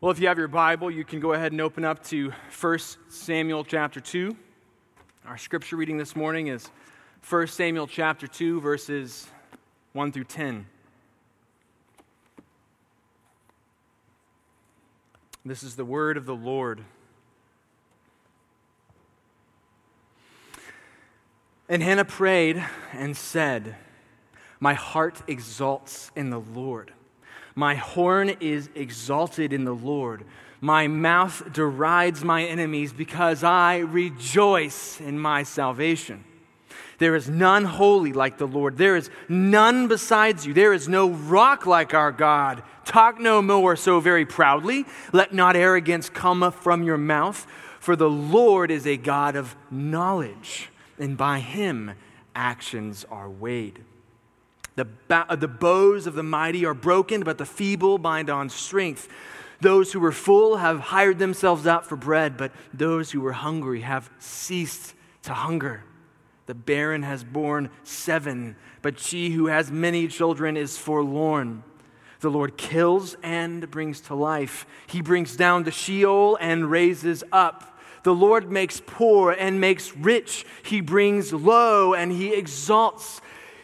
Well, if you have your Bible, you can go ahead and open up to 1 Samuel chapter 2. Our scripture reading this morning is 1 Samuel chapter 2, verses 1 through 10. This is the word of the Lord. And Hannah prayed and said, My heart exalts in the Lord. My horn is exalted in the Lord. My mouth derides my enemies because I rejoice in my salvation. There is none holy like the Lord. There is none besides you. There is no rock like our God. Talk no more so very proudly. Let not arrogance come from your mouth. For the Lord is a God of knowledge, and by him actions are weighed. The, ba- uh, the bows of the mighty are broken, but the feeble bind on strength. Those who were full have hired themselves out for bread, but those who were hungry have ceased to hunger. The barren has borne seven, but she who has many children is forlorn. The Lord kills and brings to life. He brings down to Sheol and raises up. The Lord makes poor and makes rich. He brings low and he exalts.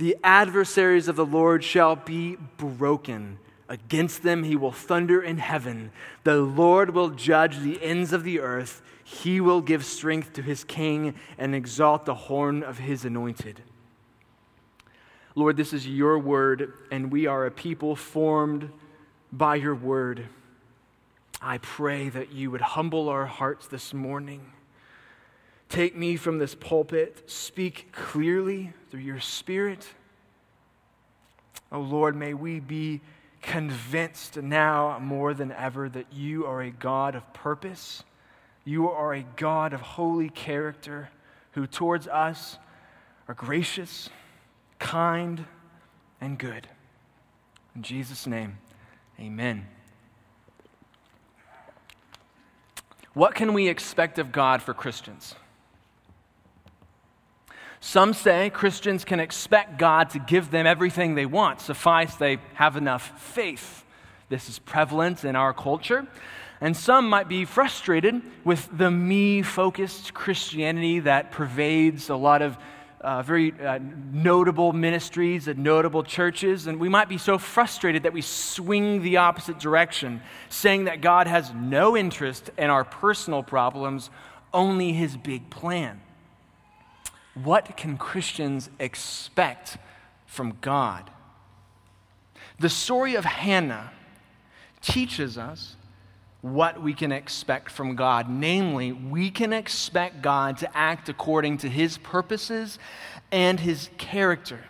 the adversaries of the Lord shall be broken. Against them he will thunder in heaven. The Lord will judge the ends of the earth. He will give strength to his king and exalt the horn of his anointed. Lord, this is your word, and we are a people formed by your word. I pray that you would humble our hearts this morning. Take me from this pulpit, speak clearly through your Spirit. Oh Lord, may we be convinced now more than ever that you are a God of purpose. You are a God of holy character who towards us are gracious, kind, and good. In Jesus' name, amen. What can we expect of God for Christians? Some say Christians can expect God to give them everything they want, suffice they have enough faith. This is prevalent in our culture. And some might be frustrated with the me focused Christianity that pervades a lot of uh, very uh, notable ministries and notable churches. And we might be so frustrated that we swing the opposite direction, saying that God has no interest in our personal problems, only his big plan. What can Christians expect from God? The story of Hannah teaches us what we can expect from God. Namely, we can expect God to act according to his purposes and his character.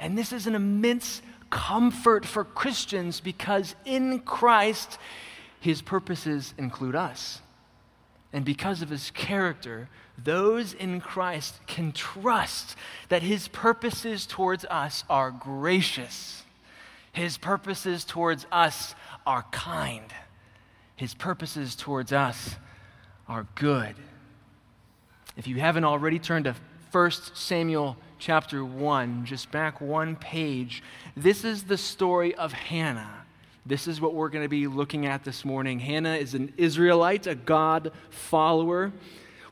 And this is an immense comfort for Christians because in Christ, his purposes include us. And because of his character, those in Christ can trust that his purposes towards us are gracious. His purposes towards us are kind. His purposes towards us are good. If you haven't already turned to 1 Samuel chapter 1, just back one page, this is the story of Hannah. This is what we're going to be looking at this morning. Hannah is an Israelite, a God follower.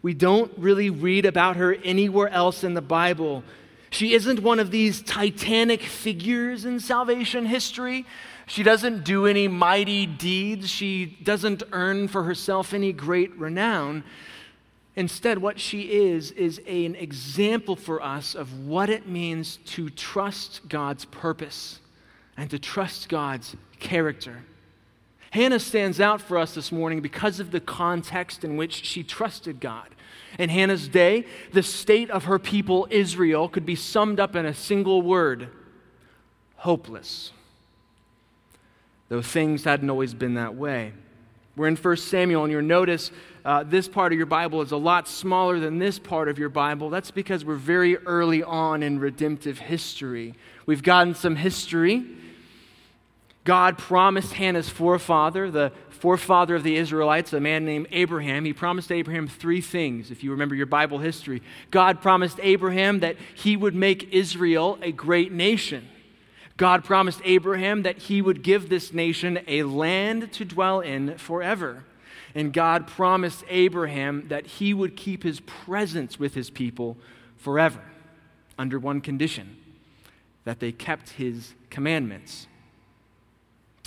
We don't really read about her anywhere else in the Bible. She isn't one of these titanic figures in salvation history. She doesn't do any mighty deeds. She doesn't earn for herself any great renown. Instead, what she is, is an example for us of what it means to trust God's purpose and to trust God's character. Hannah stands out for us this morning because of the context in which she trusted God. In Hannah's day, the state of her people, Israel, could be summed up in a single word hopeless. Though things hadn't always been that way. We're in 1 Samuel, and you'll notice uh, this part of your Bible is a lot smaller than this part of your Bible, that's because we're very early on in redemptive history. We've gotten some history. God promised Hannah's forefather, the forefather of the Israelites, a man named Abraham, he promised Abraham three things, if you remember your Bible history. God promised Abraham that he would make Israel a great nation. God promised Abraham that he would give this nation a land to dwell in forever. And God promised Abraham that he would keep his presence with his people forever, under one condition that they kept his commandments.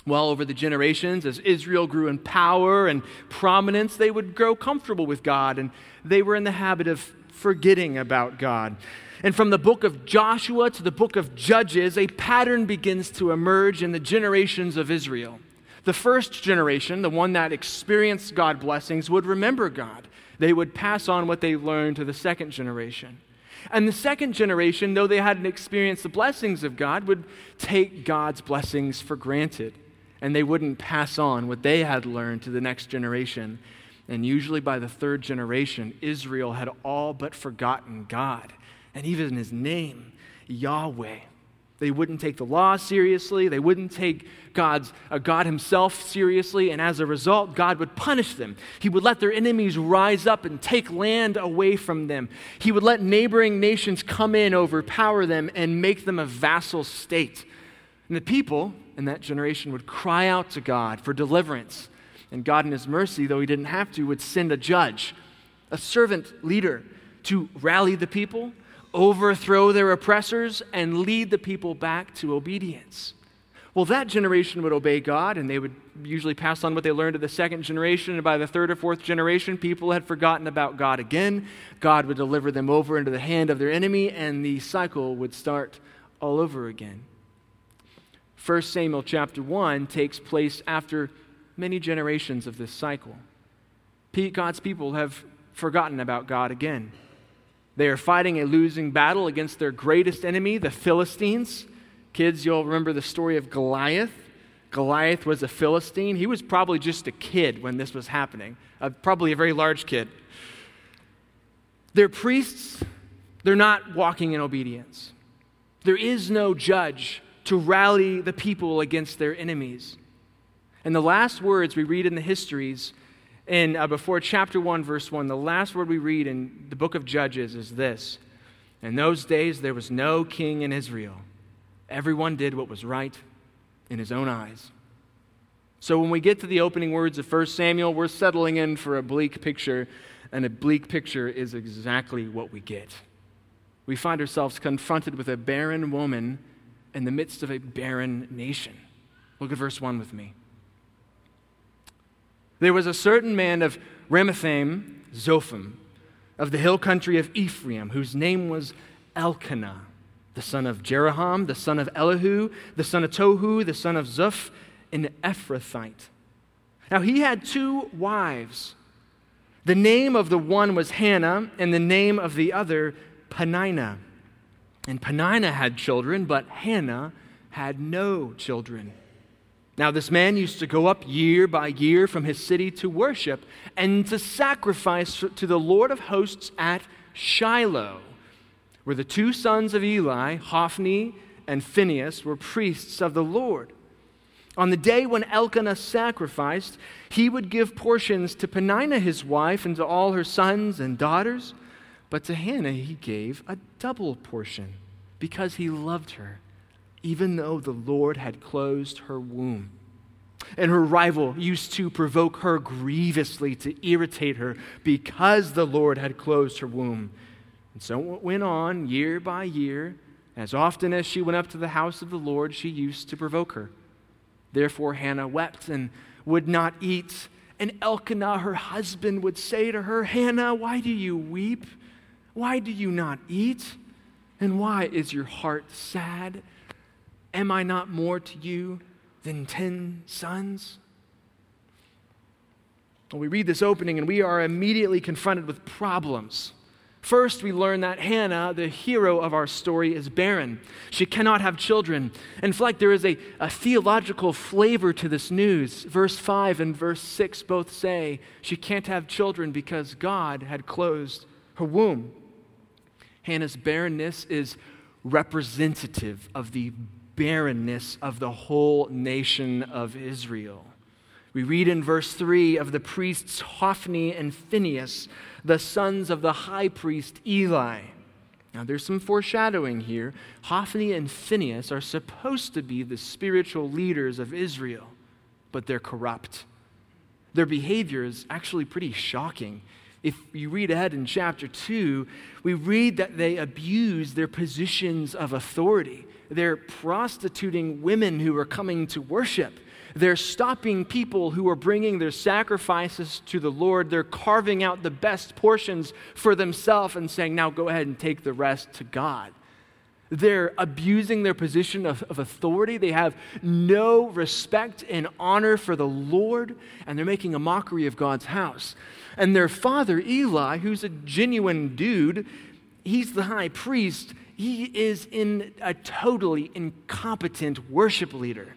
Well, over the generations, as Israel grew in power and prominence, they would grow comfortable with God, and they were in the habit of forgetting about God. And from the book of Joshua to the book of Judges, a pattern begins to emerge in the generations of Israel. The first generation, the one that experienced God blessings, would remember God. They would pass on what they learned to the second generation. And the second generation, though they hadn't experienced the blessings of God, would take God's blessings for granted. And they wouldn't pass on what they had learned to the next generation. And usually by the third generation, Israel had all but forgotten God and even his name, Yahweh. They wouldn't take the law seriously. They wouldn't take God's, uh, God Himself seriously. And as a result, God would punish them. He would let their enemies rise up and take land away from them. He would let neighboring nations come in, overpower them, and make them a vassal state. And the people in that generation would cry out to God for deliverance. And God, in His mercy, though He didn't have to, would send a judge, a servant leader to rally the people overthrow their oppressors, and lead the people back to obedience. Well, that generation would obey God, and they would usually pass on what they learned to the second generation. And by the third or fourth generation, people had forgotten about God again. God would deliver them over into the hand of their enemy, and the cycle would start all over again. 1 Samuel chapter 1 takes place after many generations of this cycle. God's people have forgotten about God again. They are fighting a losing battle against their greatest enemy, the Philistines. Kids, you'll remember the story of Goliath. Goliath was a Philistine. He was probably just a kid when this was happening, uh, probably a very large kid. Their priests, they're not walking in obedience. There is no judge to rally the people against their enemies. And the last words we read in the histories in uh, before chapter 1 verse 1 the last word we read in the book of judges is this. In those days there was no king in israel. Everyone did what was right in his own eyes. So when we get to the opening words of 1 samuel we're settling in for a bleak picture and a bleak picture is exactly what we get. We find ourselves confronted with a barren woman in the midst of a barren nation look at verse 1 with me there was a certain man of Ramathaim, Zophim, of the hill country of Ephraim, whose name was Elkanah, the son of Jeroham, the son of Elihu, the son of Tohu, the son of Zuph, an Ephrathite. Now he had two wives. The name of the one was Hannah, and the name of the other, Peninnah. And Peninnah had children, but Hannah had no children. Now, this man used to go up year by year from his city to worship and to sacrifice to the Lord of hosts at Shiloh, where the two sons of Eli, Hophni and Phinehas, were priests of the Lord. On the day when Elkanah sacrificed, he would give portions to Peninnah his wife and to all her sons and daughters, but to Hannah he gave a double portion because he loved her even though the Lord had closed her womb. And her rival used to provoke her grievously to irritate her because the Lord had closed her womb. And so it went on year by year. As often as she went up to the house of the Lord, she used to provoke her. Therefore, Hannah wept and would not eat. And Elkanah, her husband, would say to her, Hannah, why do you weep? Why do you not eat? And why is your heart sad? Am I not more to you than ten sons? Well, we read this opening and we are immediately confronted with problems. First, we learn that Hannah, the hero of our story, is barren. She cannot have children. In fact, there is a, a theological flavor to this news. Verse 5 and verse 6 both say she can't have children because God had closed her womb. Hannah's barrenness is representative of the barrenness of the whole nation of Israel. We read in verse 3 of the priests Hophni and Phinehas, the sons of the high priest Eli. Now, there's some foreshadowing here. Hophni and Phinehas are supposed to be the spiritual leaders of Israel, but they're corrupt. Their behavior is actually pretty shocking. If you read ahead in chapter 2, we read that they abuse their positions of authority. They're prostituting women who are coming to worship. They're stopping people who are bringing their sacrifices to the Lord. They're carving out the best portions for themselves and saying, now go ahead and take the rest to God. They're abusing their position of, of, authority. They have no respect and honor for the Lord, and they're making a mockery of God's house. And their father, Eli, who's a genuine dude, he's the high priest. He is in a totally incompetent worship leader.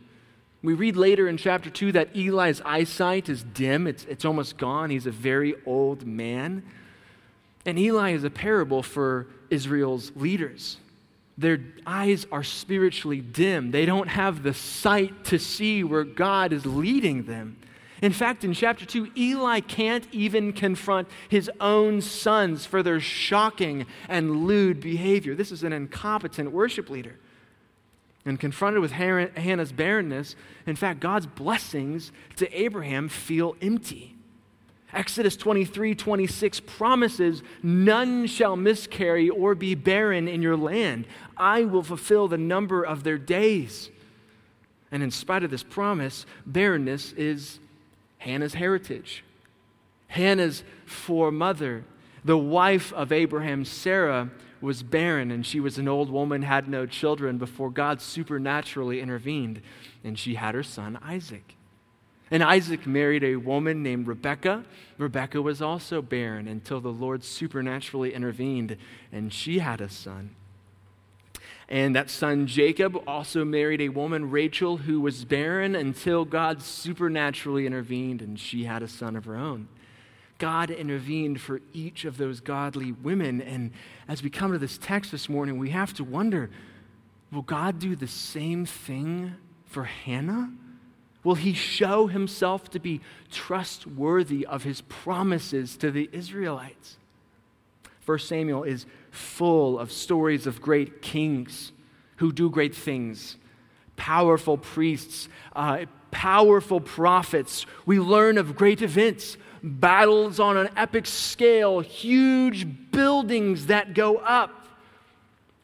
We read later in chapter 2 that Eli's eyesight is dim, it's, it's almost gone. He's a very old man. And Eli is a parable for Israel's leaders. Their eyes are spiritually dim, they don't have the sight to see where God is leading them. In fact, in chapter 2, Eli can't even confront his own sons for their shocking and lewd behavior. This is an incompetent worship leader and confronted with Hannah's barrenness, in fact, God's blessings to Abraham feel empty. Exodus 23 26 promises, None shall miscarry or be barren in your land. I will fulfill the number of their days. And in spite of this promise, barrenness is Hannah's heritage. Hannah's foremother, the wife of Abraham, Sarah, was barren and she was an old woman, had no children before God supernaturally intervened, and she had her son Isaac. And Isaac married a woman named Rebekah. Rebekah was also barren until the Lord supernaturally intervened, and she had a son. And that son Jacob also married a woman, Rachel, who was barren until God supernaturally intervened, and she had a son of her own. God intervened for each of those godly women. And as we come to this text this morning, we have to wonder will God do the same thing for Hannah? Will he show himself to be trustworthy of his promises to the Israelites? First Samuel is full of stories of great kings who do great things, powerful priests, uh, powerful prophets. We learn of great events battles on an epic scale, huge buildings that go up.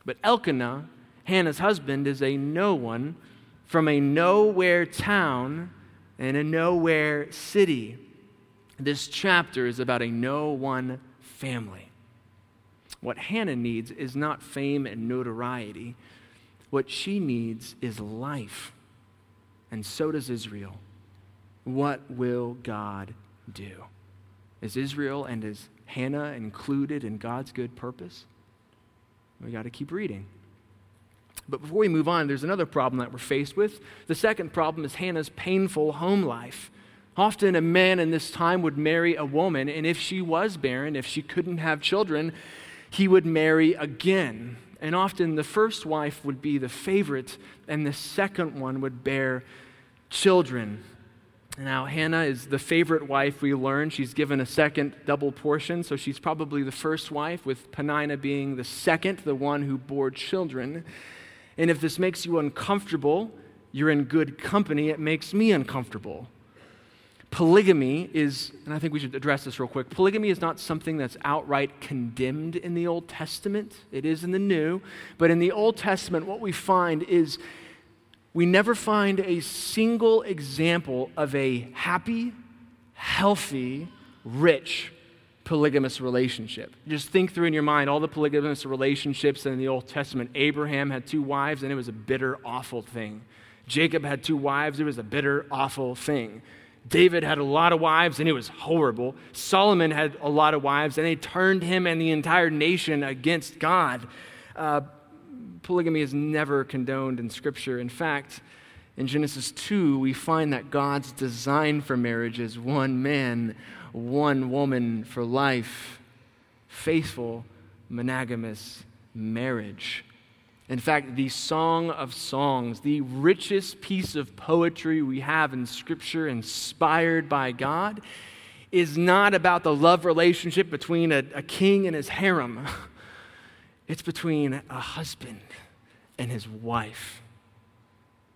But Elkanah, Hannah's husband, is a no one from a nowhere town and a nowhere city. This chapter is about a no one family. What Hannah needs is not fame and notoriety. What she needs is life. And so does Israel. What will God do? Is Israel and is Hannah included in God's good purpose? We got to keep reading. But before we move on, there's another problem that we're faced with. The second problem is Hannah's painful home life. Often, a man in this time would marry a woman, and if she was barren, if she couldn't have children, he would marry again. And often, the first wife would be the favorite, and the second one would bear children. Now, Hannah is the favorite wife we learn. She's given a second double portion, so she's probably the first wife, with Peninnah being the second, the one who bore children. And if this makes you uncomfortable, you're in good company. It makes me uncomfortable. Polygamy is, and I think we should address this real quick. Polygamy is not something that's outright condemned in the Old Testament, it is in the New. But in the Old Testament, what we find is we never find a single example of a happy, healthy, rich polygamous relationship. Just think through in your mind all the polygamous relationships in the Old Testament. Abraham had two wives, and it was a bitter, awful thing. Jacob had two wives, it was a bitter, awful thing. David had a lot of wives, and it was horrible. Solomon had a lot of wives, and they turned him and the entire nation against God. Uh, polygamy is never condoned in Scripture. In fact, in Genesis 2, we find that God's design for marriage is one man, one woman for life, faithful, monogamous marriage. In fact, the Song of Songs, the richest piece of poetry we have in Scripture inspired by God, is not about the love relationship between a, a king and his harem. It's between a husband and his wife.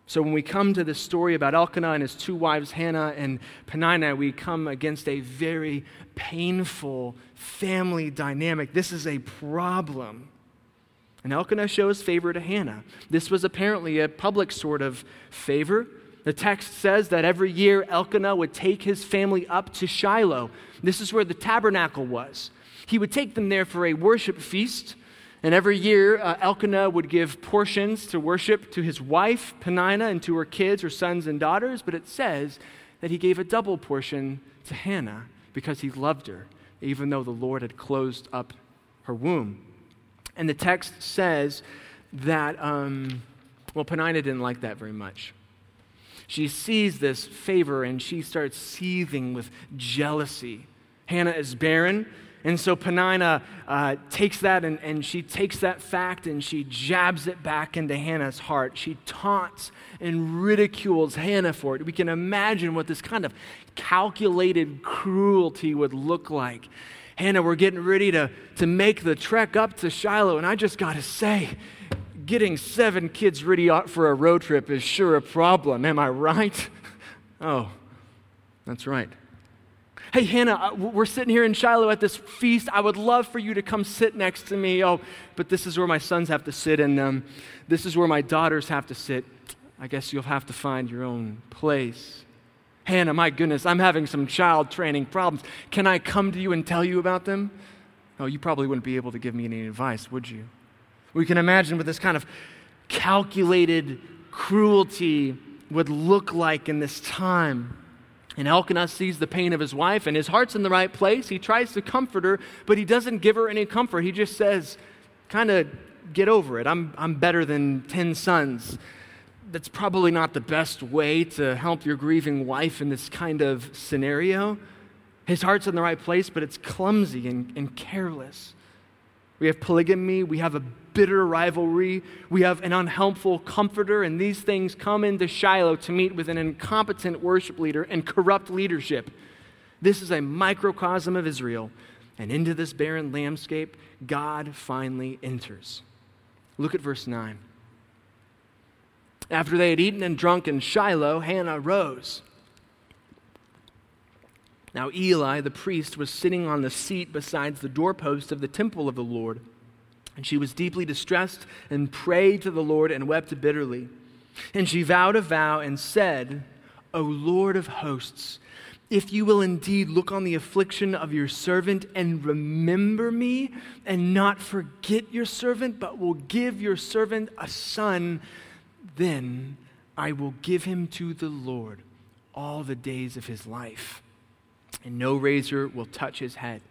So when we come to this story about Elkanah and his two wives, Hannah and Peninnah, we come against a very painful family dynamic. This is a problem. And Elkanah shows favor to Hannah. This was apparently a public sort of favor. The text says that every year Elkanah would take his family up to Shiloh. This is where the tabernacle was. He would take them there for a worship feast. And every year, uh, Elkanah would give portions to worship to his wife, Peninnah, and to her kids, her sons and daughters. But it says that he gave a double portion to Hannah because he loved her, even though the Lord had closed up her womb. And the text says that, um, well, Peninnah didn't like that very much. She sees this favor and she starts seething with jealousy. Hannah is barren, and so Peninnah uh, takes that and, and she takes that fact and she jabs it back into Hannah's heart. She taunts and ridicules Hannah for it. We can imagine what this kind of calculated cruelty would look like. Hannah, we're getting ready to, to make the trek up to Shiloh, and I just got to say, getting seven kids ready for a road trip is sure a problem. Am I right? oh, that's right. Hey, Hannah, uh, we're sitting here in Shiloh at this feast. I would love for you to come sit next to me. Oh, but this is where my sons have to sit, and um, this is where my daughters have to sit. I guess you'll have to find your own place. Hannah, my goodness, I'm having some child training problems. Can I come to you and tell you about them? Oh, you probably wouldn't be able to give me any advice, would you? We can imagine what this kind of calculated cruelty would look like in this time. And Elkanah sees the pain of his wife, and his heart's in the right place. He tries to comfort her, but he doesn't give her any comfort. He just says, kind of get over it. I'm, I'm better than 10 sons that's probably not the best way to help your grieving wife in this kind of scenario. His heart's in the right place, but it's clumsy and, and careless. We have polygamy, we have a bitter rivalry, we have an unhelpful comforter, and these things come into Shiloh to meet with an incompetent worship leader and corrupt leadership. This is a microcosm of Israel, and into this barren landscape, God finally enters. Look at verse 9. After they had eaten and drunk in Shiloh, Hannah rose. Now, Eli, the priest, was sitting on the seat beside the doorpost of the temple of the Lord. And she was deeply distressed and prayed to the Lord and wept bitterly. And she vowed a vow and said, O Lord of hosts, if you will indeed look on the affliction of your servant and remember me and not forget your servant, but will give your servant a son then I will give him to the Lord all the days of his life, and no razor will touch his head.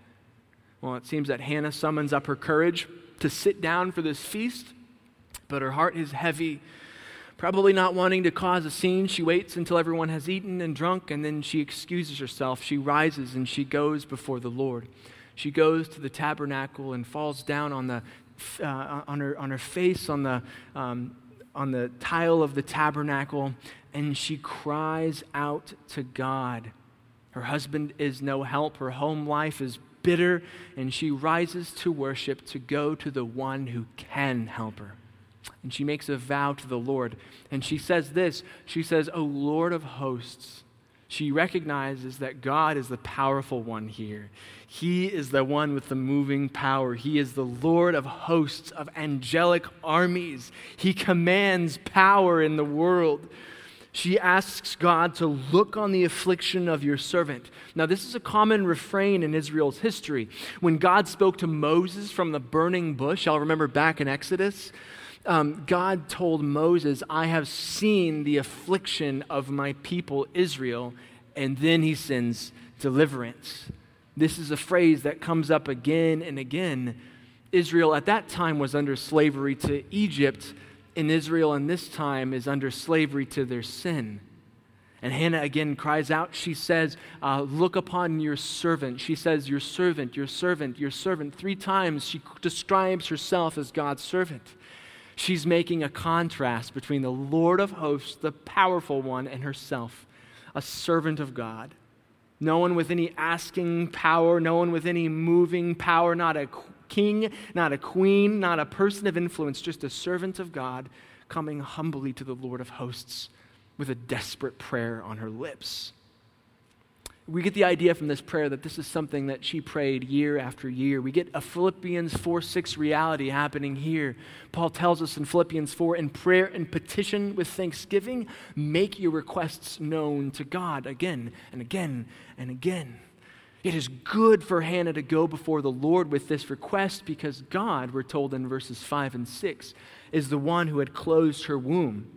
Well, it seems that Hannah summons up her courage to sit down for this feast, but her heart is heavy. Probably not wanting to cause a scene, she waits until everyone has eaten and drunk, and then she excuses herself. She rises and she goes before the Lord. She goes to the tabernacle and falls down on, the, uh, on, her, on her face on the, um, on the tile of the tabernacle and she cries out to God. Her husband is no help, her home life is bitter, and she rises to worship to go to the one who can help her. And she makes a vow to the Lord. And she says this She says, O Lord of hosts, she recognizes that God is the powerful one here. He is the one with the moving power. He is the Lord of hosts, of angelic armies. He commands power in the world. She asks God to look on the affliction of your servant. Now, this is a common refrain in Israel's history. When God spoke to Moses from the burning bush, I'll remember back in Exodus, um, God told Moses, I have seen the affliction of my people Israel, and then he sends deliverance. This is a phrase that comes up again and again. Israel at that time was under slavery to Egypt, and Israel in this time is under slavery to their sin. And Hannah again cries out. She says, uh, Look upon your servant. She says, Your servant, your servant, your servant. Three times she describes herself as God's servant. She's making a contrast between the Lord of hosts, the powerful one, and herself, a servant of God. No one with any asking power, no one with any moving power, not a king, not a queen, not a person of influence, just a servant of God coming humbly to the Lord of hosts with a desperate prayer on her lips. We get the idea from this prayer that this is something that she prayed year after year. We get a Philippians 4 6 reality happening here. Paul tells us in Philippians 4 in prayer and petition with thanksgiving, make your requests known to God again and again and again. It is good for Hannah to go before the Lord with this request because God, we're told in verses 5 and 6, is the one who had closed her womb.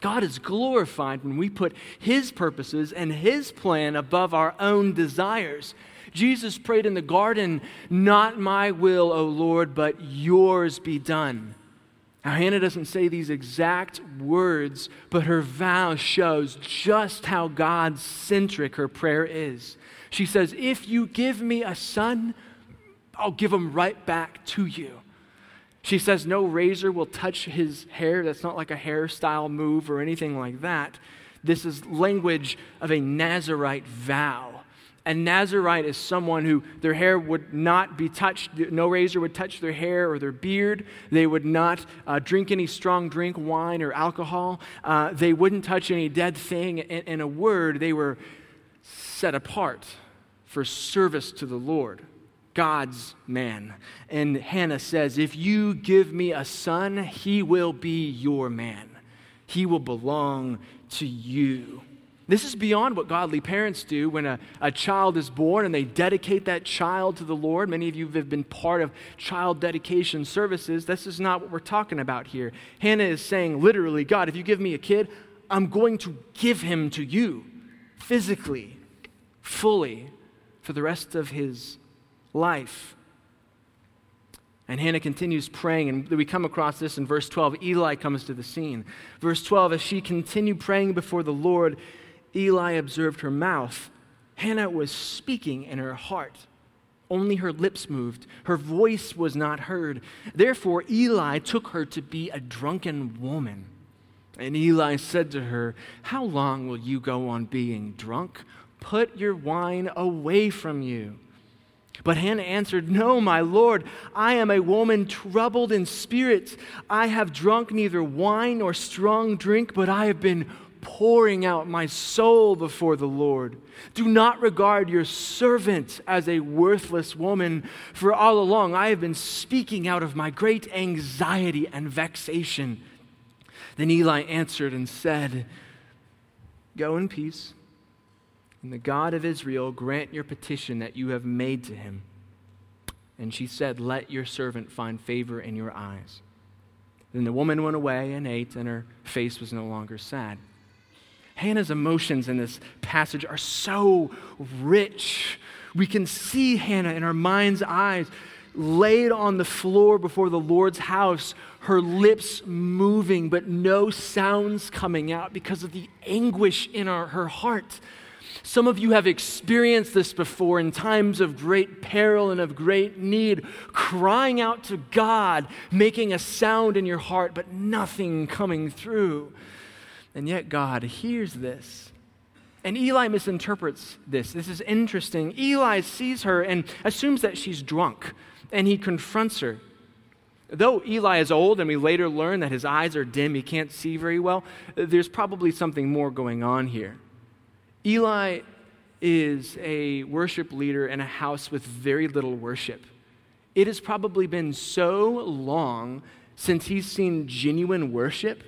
God is glorified when we put His purposes and His plan above our own desires. Jesus prayed in the garden, Not my will, O Lord, but yours be done. Now, Hannah doesn't say these exact words, but her vow shows just how God centric her prayer is. She says, If you give me a son, I'll give him right back to you. She says no razor will touch his hair. That's not like a hairstyle move or anything like that. This is language of a Nazarite vow. A Nazarite is someone who their hair would not be touched, no razor would touch their hair or their beard. They would not uh, drink any strong drink, wine, or alcohol. Uh, they wouldn't touch any dead thing. In, in a word, they were set apart for service to the Lord. God's man. And Hannah says, If you give me a son, he will be your man. He will belong to you. This is beyond what godly parents do when a, a child is born and they dedicate that child to the Lord. Many of you have been part of child dedication services. This is not what we're talking about here. Hannah is saying, literally, God, if you give me a kid, I'm going to give him to you physically, fully, for the rest of his life. And Hannah continues praying, and we come across this in verse 12. Eli comes to the scene. Verse 12, as she continued praying before the Lord, Eli observed her mouth. Hannah was speaking in her heart. Only her lips moved. Her voice was not heard. Therefore, Eli took her to be a drunken woman. And Eli said to her, How long will you go on being drunk? Put your wine away from you. But Hannah answered, No, my Lord, I am a woman troubled in spirit. I have drunk neither wine nor strong drink, but I have been pouring out my soul before the Lord. Do not regard your servant as a worthless woman, for all along I have been speaking out of my great anxiety and vexation. Then Eli answered and said, Go in peace and the God of Israel grant your petition that you have made to him. And she said, Let your servant find favor in your eyes. Then the woman went away and ate, and her face was no longer sad. Hannah's emotions in this passage are so rich. We can see Hannah in our mind's eyes laid on the floor before the Lord's house, her lips moving, but no sounds coming out because of the anguish in our, her heart. Some of you have experienced this before in times of great peril and of great need, crying out to God, making a sound in your heart, but nothing coming through. And yet God hears this. And Eli misinterprets this. This is interesting. Eli sees her and assumes that she's drunk, and he confronts her. Though Eli is old and we later learn that his eyes are dim, he can't see very well, there's probably something more going on here. Eli is a worship leader in a house with very little worship. It has probably been so long since he's seen genuine worship,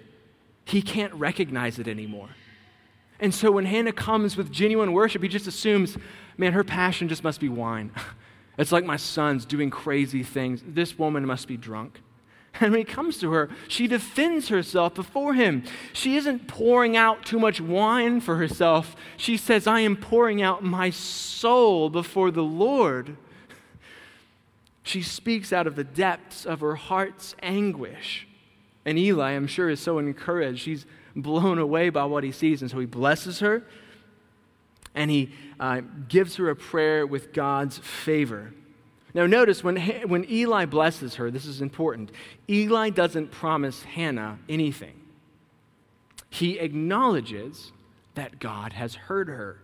he can't recognize it anymore. And so when Hannah comes with genuine worship, he just assumes, man, her passion just must be wine. It's like my son's doing crazy things. This woman must be drunk. And when he comes to her, she defends herself before him. She isn't pouring out too much wine for herself. She says, I am pouring out my soul before the Lord. She speaks out of the depths of her heart's anguish. And Eli, I'm sure, is so encouraged. He's blown away by what he sees. And so he blesses her and he uh, gives her a prayer with God's favor. Now, notice when, when Eli blesses her, this is important. Eli doesn't promise Hannah anything, he acknowledges that God has heard her,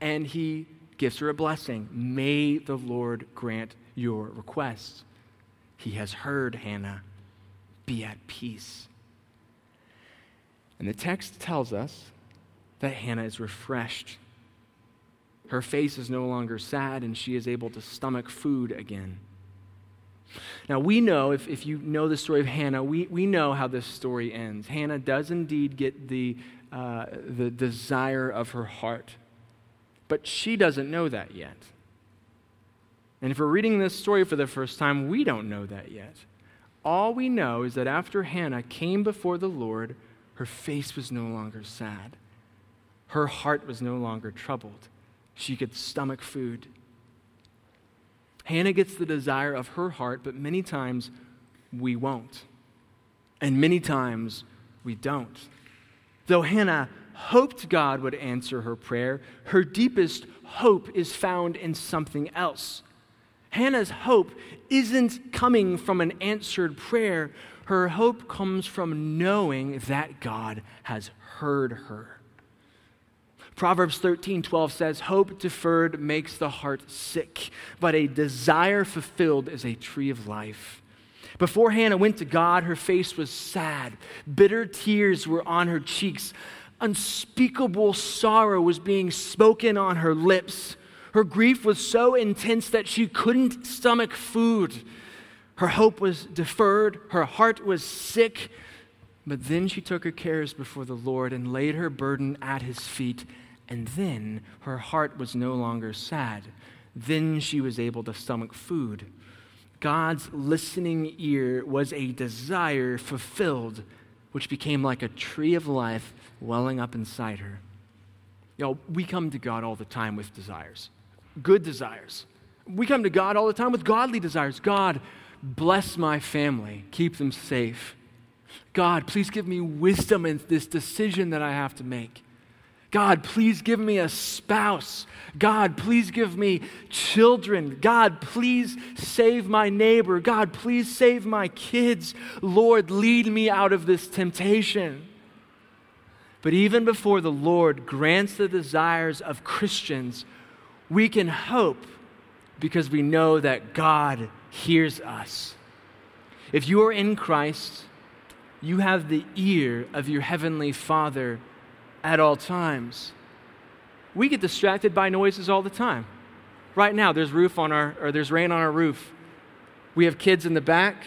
and he gives her a blessing. May the Lord grant your request. He has heard, Hannah. Be at peace. And the text tells us that Hannah is refreshed her face is no longer sad, and she is able to stomach food again. Now, we know, if, if you know the story of Hannah, we, we know how this story ends. Hannah does indeed get the, uh, the desire of her heart, but she doesn't know that yet. And if we're reading this story for the first time, we don't know that yet. All we know is that after Hannah came before the Lord, her face was no longer sad, her heart was no longer troubled she could stomach food. Hannah gets the desire of her heart, but many times we won't. And many times we don't. Though Hannah hoped God would answer her prayer, her deepest hope is found in something else. Hannah's hope isn't coming from an answered prayer, her hope comes from knowing that God has heard her. Proverbs 13, 12 says, Hope deferred makes the heart sick, but a desire fulfilled is a tree of life. Before Hannah went to God, her face was sad. Bitter tears were on her cheeks. Unspeakable sorrow was being spoken on her lips. Her grief was so intense that she couldn't stomach food. Her hope was deferred. Her heart was sick. But then she took her cares before the Lord and laid her burden at his feet and then her heart was no longer sad. Then she was able to stomach food. God's listening ear was a desire fulfilled, which became like a tree of life welling up inside her. You know, we come to God all the time with desires, good desires. We come to God all the time with godly desires. God, bless my family, keep them safe. God, please give me wisdom in this decision that I have to make. God, please give me a spouse. God, please give me children. God, please save my neighbor. God, please save my kids. Lord, lead me out of this temptation. But even before the Lord grants the desires of Christians, we can hope because we know that God hears us. If you are in Christ, you have the ear of your heavenly Father at all times. We get distracted by noises all the time. Right now, there's roof on our or there's rain on our roof. We have kids in the back.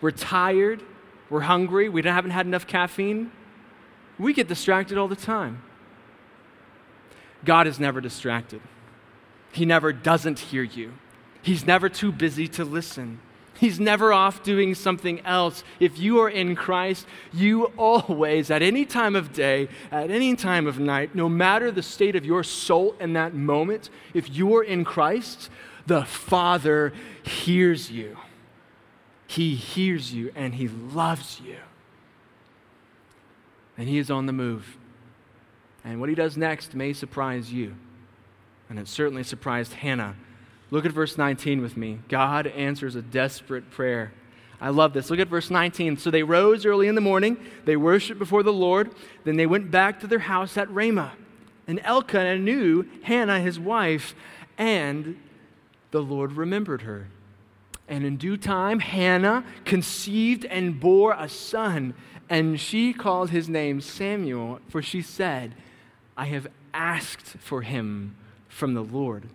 We're tired. We're hungry. We haven't had enough caffeine. We get distracted all the time. God is never distracted. He never doesn't hear you. He's never too busy to listen. He's never off doing something else. If you are in Christ, you always, at any time of day, at any time of night, no matter the state of your soul in that moment, if you are in Christ, the Father hears you. He hears you and He loves you. And He is on the move. And what He does next may surprise you. And it certainly surprised Hannah Look at verse 19 with me. God answers a desperate prayer. I love this. Look at verse 19. So they rose early in the morning, they worshiped before the Lord, then they went back to their house at Ramah. And Elkanah knew Hannah, his wife, and the Lord remembered her. And in due time, Hannah conceived and bore a son, and she called his name Samuel, for she said, I have asked for him from the Lord.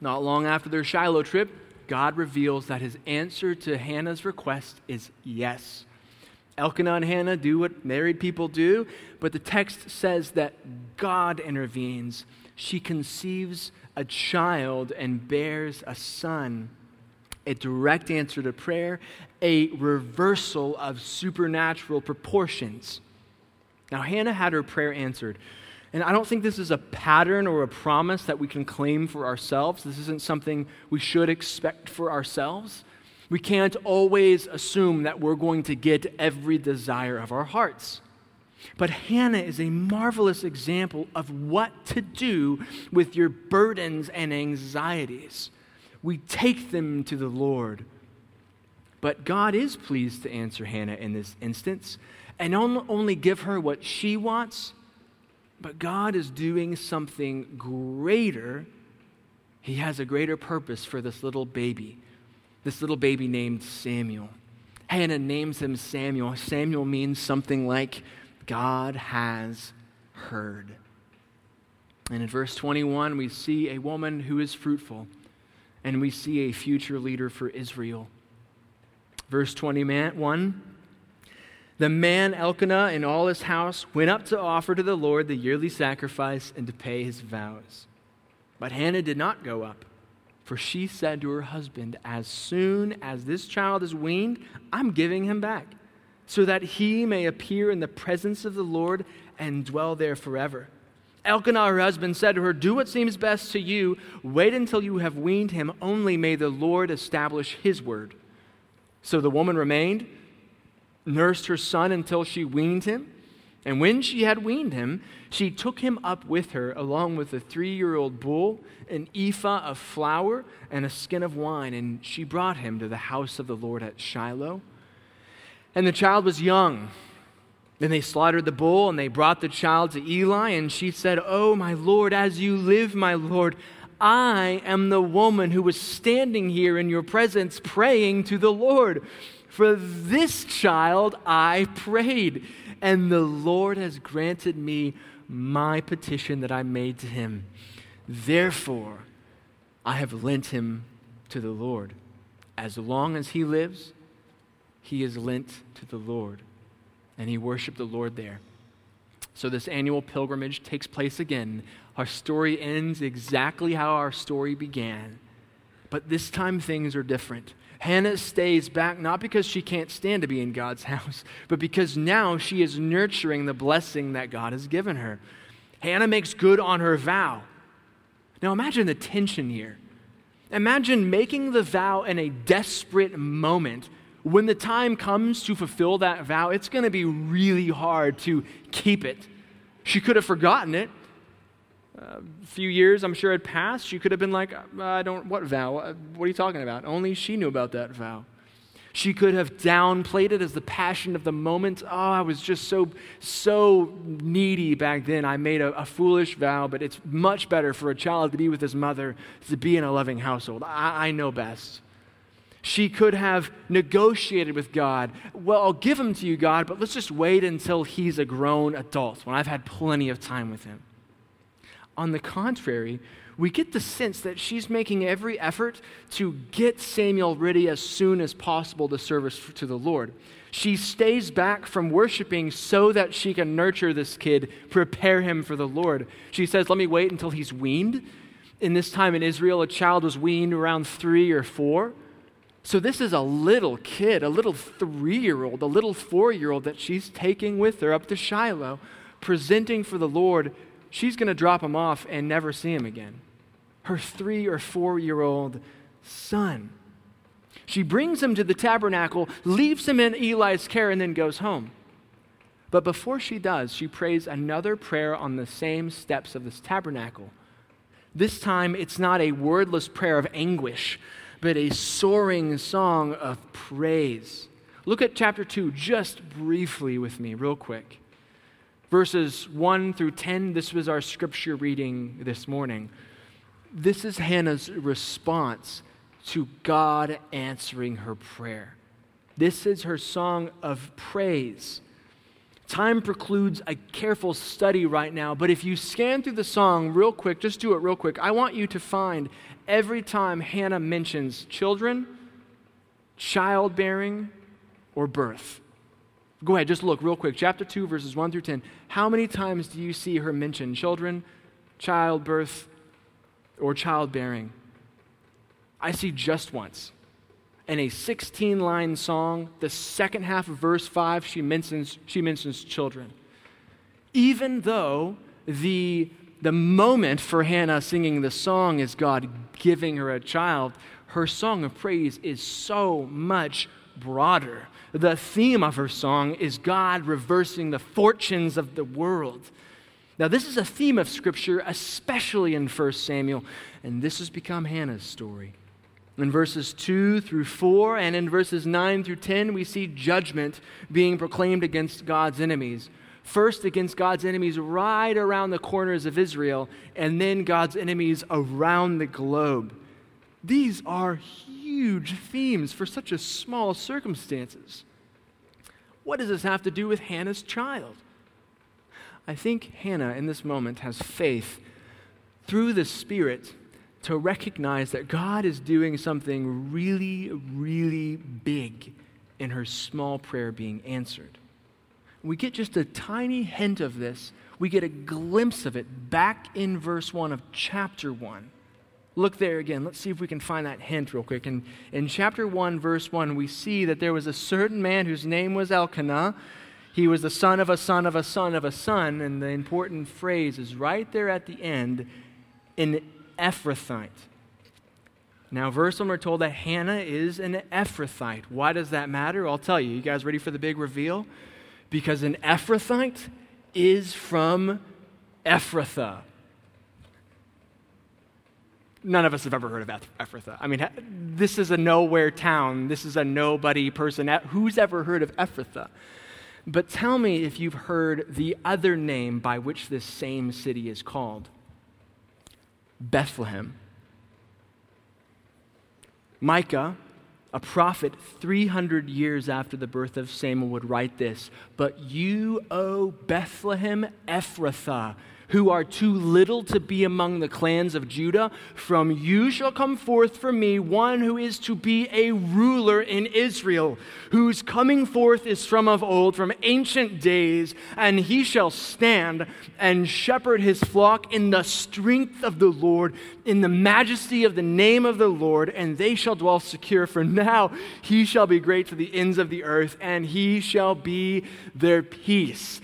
Not long after their Shiloh trip, God reveals that his answer to Hannah's request is yes. Elkanah and Hannah do what married people do, but the text says that God intervenes. She conceives a child and bears a son. a direct answer to prayer, a reversal of supernatural proportions. Now, Hannah had her prayer answered. And I don't think this is a pattern or a promise that we can claim for ourselves. This isn't something we should expect for ourselves. We can't always assume that we're going to get every desire of our hearts. But Hannah is a marvelous example of what to do with your burdens and anxieties. We take them to the Lord. But God is pleased to answer Hannah in this instance and only give her what she wants, but God is doing something greater. He has a greater purpose for this little baby, this little baby named Samuel. Hannah names him Samuel. Samuel means something like God has heard. And in verse 21, we see a woman who is fruitful, and we see a future leader for Israel. Verse 21 the man Elkanah and all his house went up to offer to the Lord the yearly sacrifice and to pay his vows. But Hannah did not go up, for she said to her husband, As soon as this child is weaned, I'm giving him back, so that he may appear in the presence of the Lord and dwell there forever. Elkanah, her husband, said to her, Do what seems best to you. Wait until you have weaned him. Only may the Lord establish his word. So the woman remained nursed her son until she weaned him. And when she had weaned him, she took him up with her, along with a three year old bull, an ephah of flour, and a skin of wine, and she brought him to the house of the Lord at Shiloh. And the child was young. Then they slaughtered the bull, and they brought the child to Eli, and she said, Oh, my Lord, as you live, my Lord, I am the woman who was standing here in your presence praying to the Lord. For this child I prayed, and the Lord has granted me my petition that I made to him. Therefore, I have lent him to the Lord. As long as he lives, he is lent to the Lord. And he worshiped the Lord there. So, this annual pilgrimage takes place again. Our story ends exactly how our story began. But this time things are different. Hannah stays back not because she can't stand to be in God's house, but because now she is nurturing the blessing that God has given her. Hannah makes good on her vow. Now imagine the tension here. Imagine making the vow in a desperate moment. When the time comes to fulfill that vow, it's going to be really hard to keep it. She could have forgotten it a few years, I'm sure, had passed, she could have been like, uh, I don't, what vow? Uh, what are you talking about? Only she knew about that vow. She could have downplayed it as the passion of the moment. Oh, I was just so, so needy back then. I made a, a, foolish vow, but it's much better for a child to be with his mother, to be in a loving household. I, I know best. She could have negotiated with God. Well, I'll give him to you, God, but let's just wait until he's a grown adult when I've had plenty of time with him. On the contrary, we get the sense that she's making every effort to get Samuel ready as soon as possible to service to the Lord. She stays back from worshiping so that she can nurture this kid, prepare him for the Lord. She says, Let me wait until he's weaned. In this time in Israel, a child was weaned around three or four. So this is a little kid, a little three year old, a little four year old that she's taking with her up to Shiloh, presenting for the Lord she's going to drop him off and never see him again. Her three or four year old son. She brings him to the tabernacle, leaves him in Eli's care, and then goes home. But before she does, she prays another prayer on the same steps of this tabernacle. This time, it's not a wordless prayer of anguish, but a soaring song of praise. Look at chapter 2 just briefly with me, real quick verses 1 through 10. This was our scripture reading this morning. This is Hannah's response to God answering her prayer. This is her song of praise. Time precludes a careful study right now, but if you scan through the song real quick, just do it real quick, I want you to find every time Hannah mentions children, childbearing, or birth. Go ahead, just look real quick. Chapter 2, verses 1 through 10. How many times do you see her mention children, childbirth, or childbearing? I see just once. in a 16 line song. The second half of verse 5, she mentions, she mentions children. Even though the, the moment for Hannah singing the song is God giving her a child, her song of praise is so much broader. The theme of her song is God reversing the fortunes of the world. Now, this is a theme of Scripture, especially in 1 Samuel, and this has become Hannah's story. In verses 2 through 4 and in verses 9 through 10, we see judgment being proclaimed against God's enemies. First, against God's enemies right around the corners of Israel, and then God's enemies around the globe. These are huge themes for such a small circumstances. What does this have to do with Hannah's child? I think Hannah in this moment has faith through the Spirit to recognize that God is doing something really, really big in her small prayer being answered. We get just a tiny hint of this. We get a glimpse of it back in verse 1 of chapter 1. Look there again. Let's see if we can find that hint real quick. And in chapter 1, verse 1, we see that there was a certain man whose name was Elkanah. He was the son of a son of a son of a son. And the important phrase is right there at the end an Ephrathite. Now, verse 1, we're told that Hannah is an Ephrathite. Why does that matter? I'll tell you. You guys ready for the big reveal? Because an Ephrathite is from Ephrathah. None of us have ever heard of Ephrathah. I mean, this is a nowhere town. This is a nobody person. Who's ever heard of Ephrathah? But tell me if you've heard the other name by which this same city is called Bethlehem. Micah, a prophet 300 years after the birth of Samuel, would write this But you, O Bethlehem Ephrathah, who are too little to be among the clans of Judah. From you shall come forth for me one who is to be a ruler in Israel, whose coming forth is from of old, from ancient days, and he shall stand and shepherd his flock in the strength of the Lord, in the majesty of the name of the Lord, and they shall dwell secure. For now he shall be great to the ends of the earth, and he shall be their peace.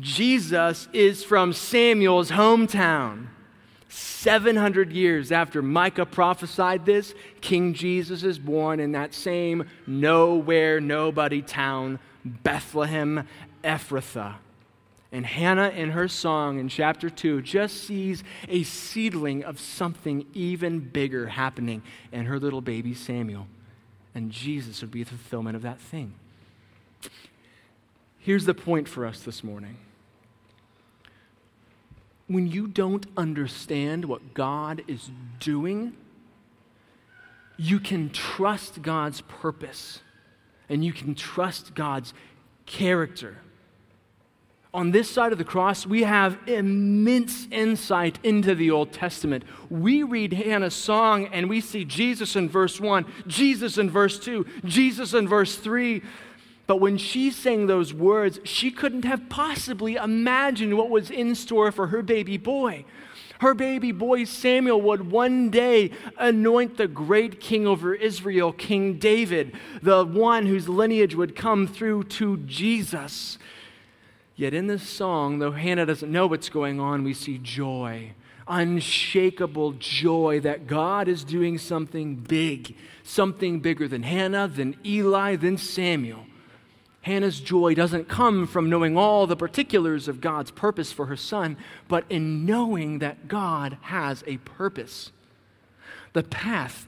Jesus is from Samuel's hometown. 700 years after Micah prophesied this, King Jesus is born in that same nowhere, nobody town, Bethlehem, Ephrathah. And Hannah, in her song in chapter 2, just sees a seedling of something even bigger happening in her little baby Samuel. And Jesus would be the fulfillment of that thing. Here's the point for us this morning. When you don't understand what God is doing, you can trust God's purpose and you can trust God's character. On this side of the cross, we have immense insight into the Old Testament. We read Hannah's song and we see Jesus in verse 1, Jesus in verse 2, Jesus in verse 3. But when she sang those words, she couldn't have possibly imagined what was in store for her baby boy. Her baby boy Samuel would one day anoint the great king over Israel, King David, the one whose lineage would come through to Jesus. Yet in this song, though Hannah doesn't know what's going on, we see joy, unshakable joy that God is doing something big, something bigger than Hannah, than Eli, than Samuel. Hannah's joy doesn't come from knowing all the particulars of God's purpose for her son, but in knowing that God has a purpose. The path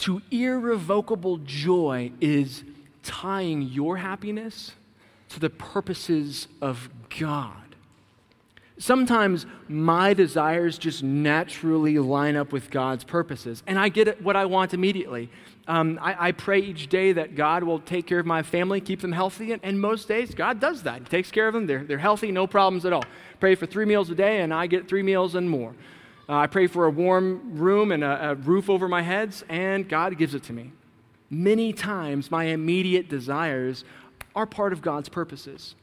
to irrevocable joy is tying your happiness to the purposes of God. Sometimes my desires just naturally line up with God's purposes, and I get what I want immediately. Um, I, I, pray each day that God will take care of my family, keep them healthy, and, and, most days God does that. He takes care of them. They're, they're healthy, no problems at all. Pray for three meals a day, and I get three meals and more. Uh, I pray for a warm room and a, a roof over my heads, and God gives it to me. Many times, my immediate desires are part of God's purposes.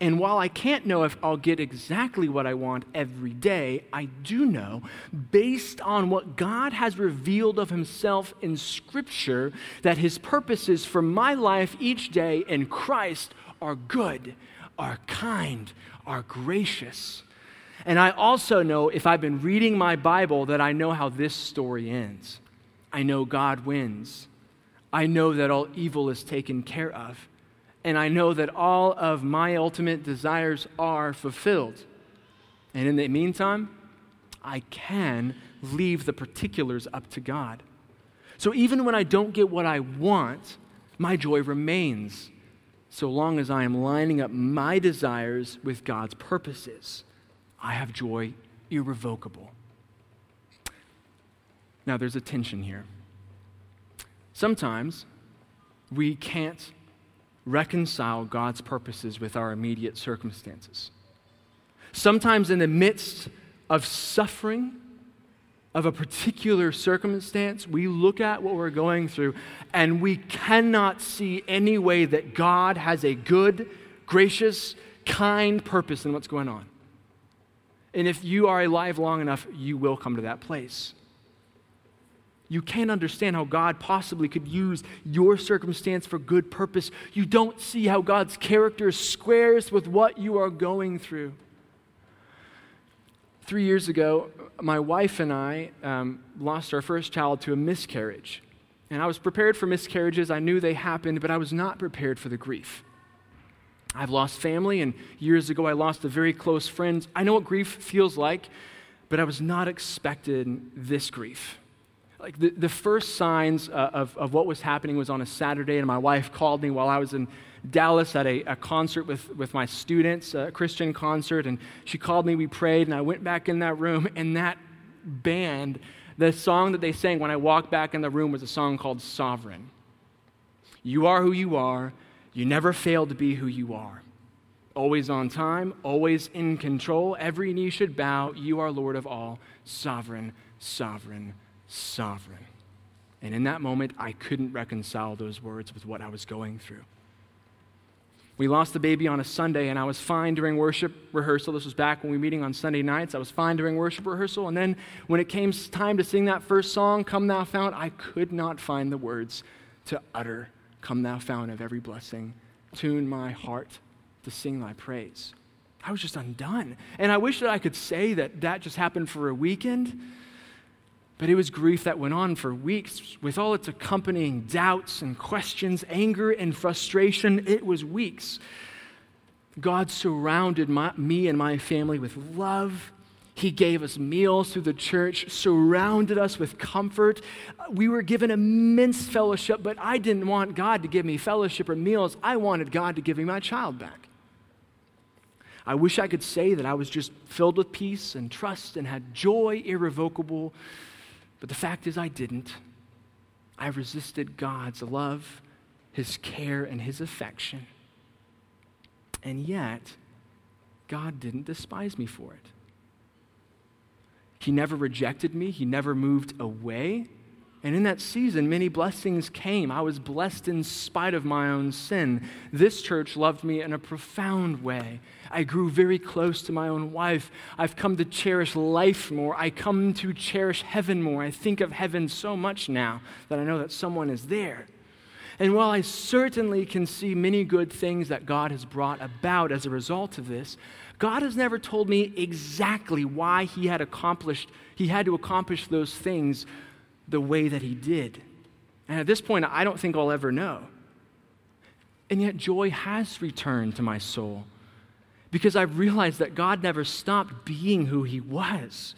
And while I can't know if I'll get exactly what I want every day, I do know, based on what God has revealed of Himself in Scripture, that His purposes for my life each day in Christ are good, are kind, are gracious. And I also know, if I've been reading my Bible, that I know how this story ends. I know God wins. I know that all evil is taken care of and I know that all of my ultimate desires are fulfilled. And in the meantime, I can leave the particulars up to God. So even when I don't get what I want, my joy remains so long as I am lining up my desires with God's purposes. I have joy irrevocable. Now, there's a tension here. Sometimes we can't reconcile God's purposes with our immediate circumstances. Sometimes, in the midst of suffering, of a particular circumstance, we look at what we're going through and we cannot see any way that God has a good, gracious, kind purpose in what's going on. And if you are alive long enough, you will come to that place. You can't understand how God possibly could use your circumstance for good purpose. You don't see how God's character squares with what you are going through. Three years ago, my wife and I um, lost our first child to a miscarriage. And I was prepared for miscarriages. I knew they happened, but I was not prepared for the grief. I've lost family, and years ago I lost a very close friend. I know what grief feels like, but I was not expecting this grief like the, the first signs uh, of, of what was happening was on a Saturday, and my wife called me while I was in Dallas at a, a concert with, with my students, a Christian concert, and she called me, we prayed, and I went back in that room, and that band, the song that they sang when I walked back in the room was a song called Sovereign. You are who you are, you never fail to be who you are. Always on time, always in control, every knee should bow, you are Lord of all, sovereign, sovereign, sovereign. And in that moment, I couldn't reconcile those words with what I was going through. We lost the baby on a Sunday, and I was fine during worship rehearsal. This was back when we were meeting on Sunday nights. I was fine during worship rehearsal. And then when it came time to sing that first song, Come Thou Fount, I could not find the words to utter, Come Thou Fount of every blessing. Tune my heart to sing thy praise. I was just undone. And I wish that I could say that that just happened for a weekend. But it was grief that went on for weeks with all its accompanying doubts and questions, anger and frustration. It was weeks. God surrounded my, me and my family with love. He gave us meals through the church, surrounded us with comfort. We were given immense fellowship, but I didn't want God to give me fellowship or meals. I wanted God to give me my child back. I wish I could say that I was just filled with peace and trust and had joy irrevocable but the fact is, I didn't. I resisted God's love, His care, and His affection. And yet, God didn't despise me for it. He never rejected me, He never moved away. And in that season, many blessings came. I was blessed in spite of my own sin. This church loved me in a profound way. I grew very close to my own wife. I've come to cherish life more. I come to cherish heaven more. I think of heaven so much now that I know that someone is there. And while I certainly can see many good things that God has brought about as a result of this, God has never told me exactly why he had accomplished he had to accomplish those things the way that he did. And at this point, I don't think I'll ever know. And yet, joy has returned to my soul because I've realized that God never stopped being who he was.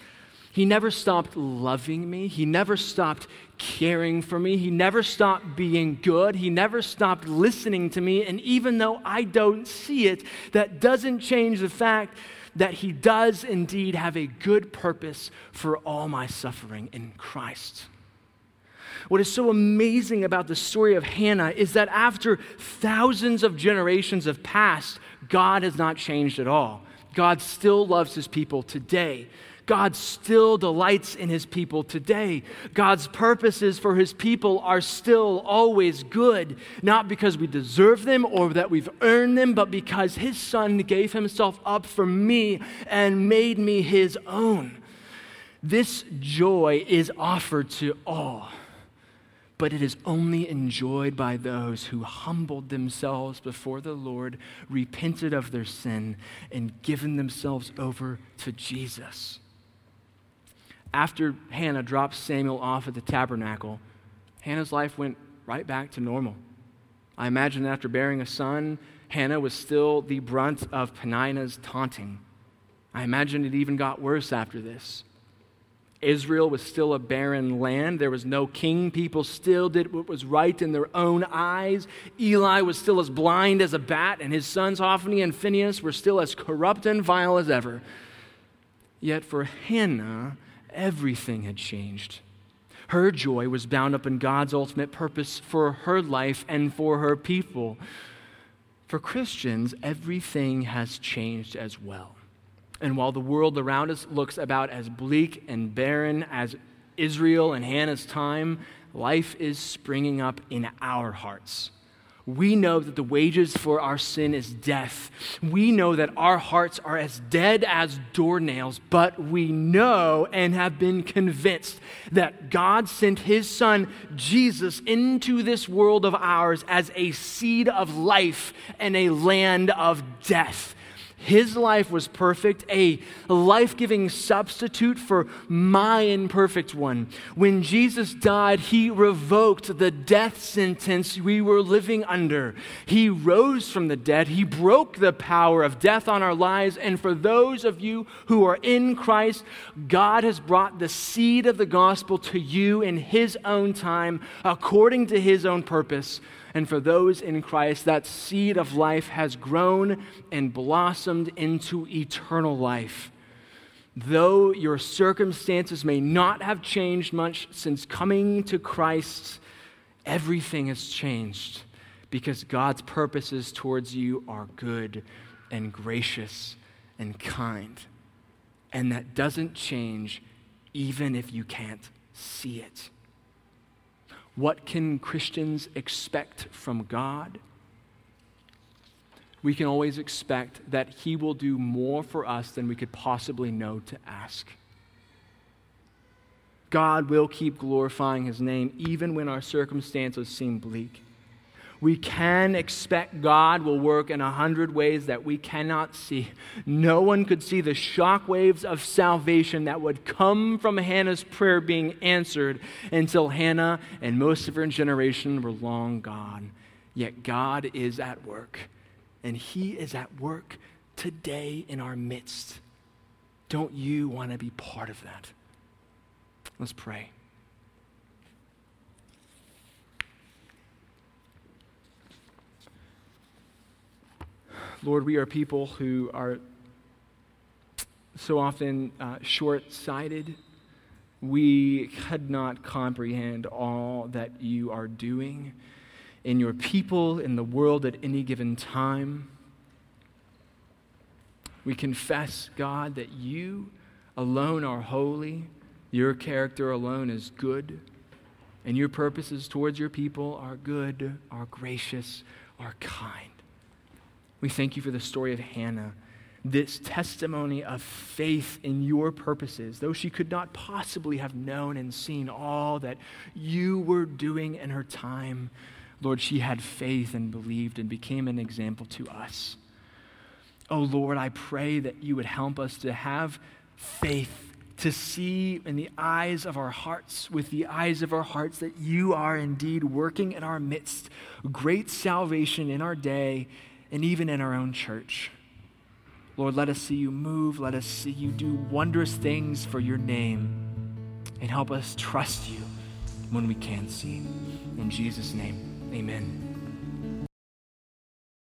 He never stopped loving me. He never stopped caring for me. He never stopped being good. He never stopped listening to me. And even though I don't see it, that doesn't change the fact that He does indeed have a good purpose for all my suffering in Christ. What is so amazing about the story of Hannah is that after thousands of generations have passed, God has not changed at all. God still loves his people today. God still delights in his people today. God's purposes for his people are still always good, not because we deserve them or that we've earned them, but because his son gave himself up for me and made me his own. This joy is offered to all but it is only enjoyed by those who humbled themselves before the Lord, repented of their sin, and given themselves over to Jesus. After Hannah dropped Samuel off at the tabernacle, Hannah's life went right back to normal. I imagine after bearing a son, Hannah was still the brunt of Peninnah's taunting. I imagine it even got worse after this. Israel was still a barren land. There was no king. People still did what was right in their own eyes. Eli was still as blind as a bat, and his sons Hophni and Phinehas were still as corrupt and vile as ever. Yet for Hannah, everything had changed. Her joy was bound up in God's ultimate purpose for her life and for her people. For Christians, everything has changed as well. And while the world around us looks about as bleak and barren as Israel and Hannah's time, life is springing up in our hearts. We know that the wages for our sin is death. We know that our hearts are as dead as doornails, but we know and have been convinced that God sent his son, Jesus, into this world of ours as a seed of life and a land of death. His life was perfect, a life giving substitute for my imperfect one. When Jesus died, he revoked the death sentence we were living under. He rose from the dead, he broke the power of death on our lives. And for those of you who are in Christ, God has brought the seed of the gospel to you in his own time, according to his own purpose and for those in Christ, that seed of life has grown and blossomed into eternal life. Though your circumstances may not have changed much since coming to Christ, everything has changed because God's purposes towards you are good and gracious and kind. And that doesn't change even if you can't see it. What can Christians expect from God? We can always expect that He will do more for us than we could possibly know to ask. God will keep glorifying His name even when our circumstances seem bleak we can expect God will work in a hundred ways that we cannot see. No one could see the shock waves of salvation that would come from Hannah's prayer being answered until Hannah and most of her generation were long gone. Yet God is at work, and He is at work today in our midst. Don't you want to be part of that? Let's pray. Lord, we are people who are so often uh, short sighted. We could not comprehend all that you are doing in your people, in the world at any given time. We confess, God, that you alone are holy, your character alone is good, and your purposes towards your people are good, are gracious, are kind. We thank you for the story of Hannah, this testimony of faith in your purposes, though she could not possibly have known and seen all that you were doing in her time. Lord, she had faith and believed and became an example to us. Oh Lord, I pray that you would help us to have faith to see in the eyes of our hearts, with the eyes of our hearts, that you are indeed working in our midst, great salvation in our day and even in our own church. Lord, let us see you move. Let us see you do wondrous things for your name. And help us trust you when we can't see. In Jesus' name, amen.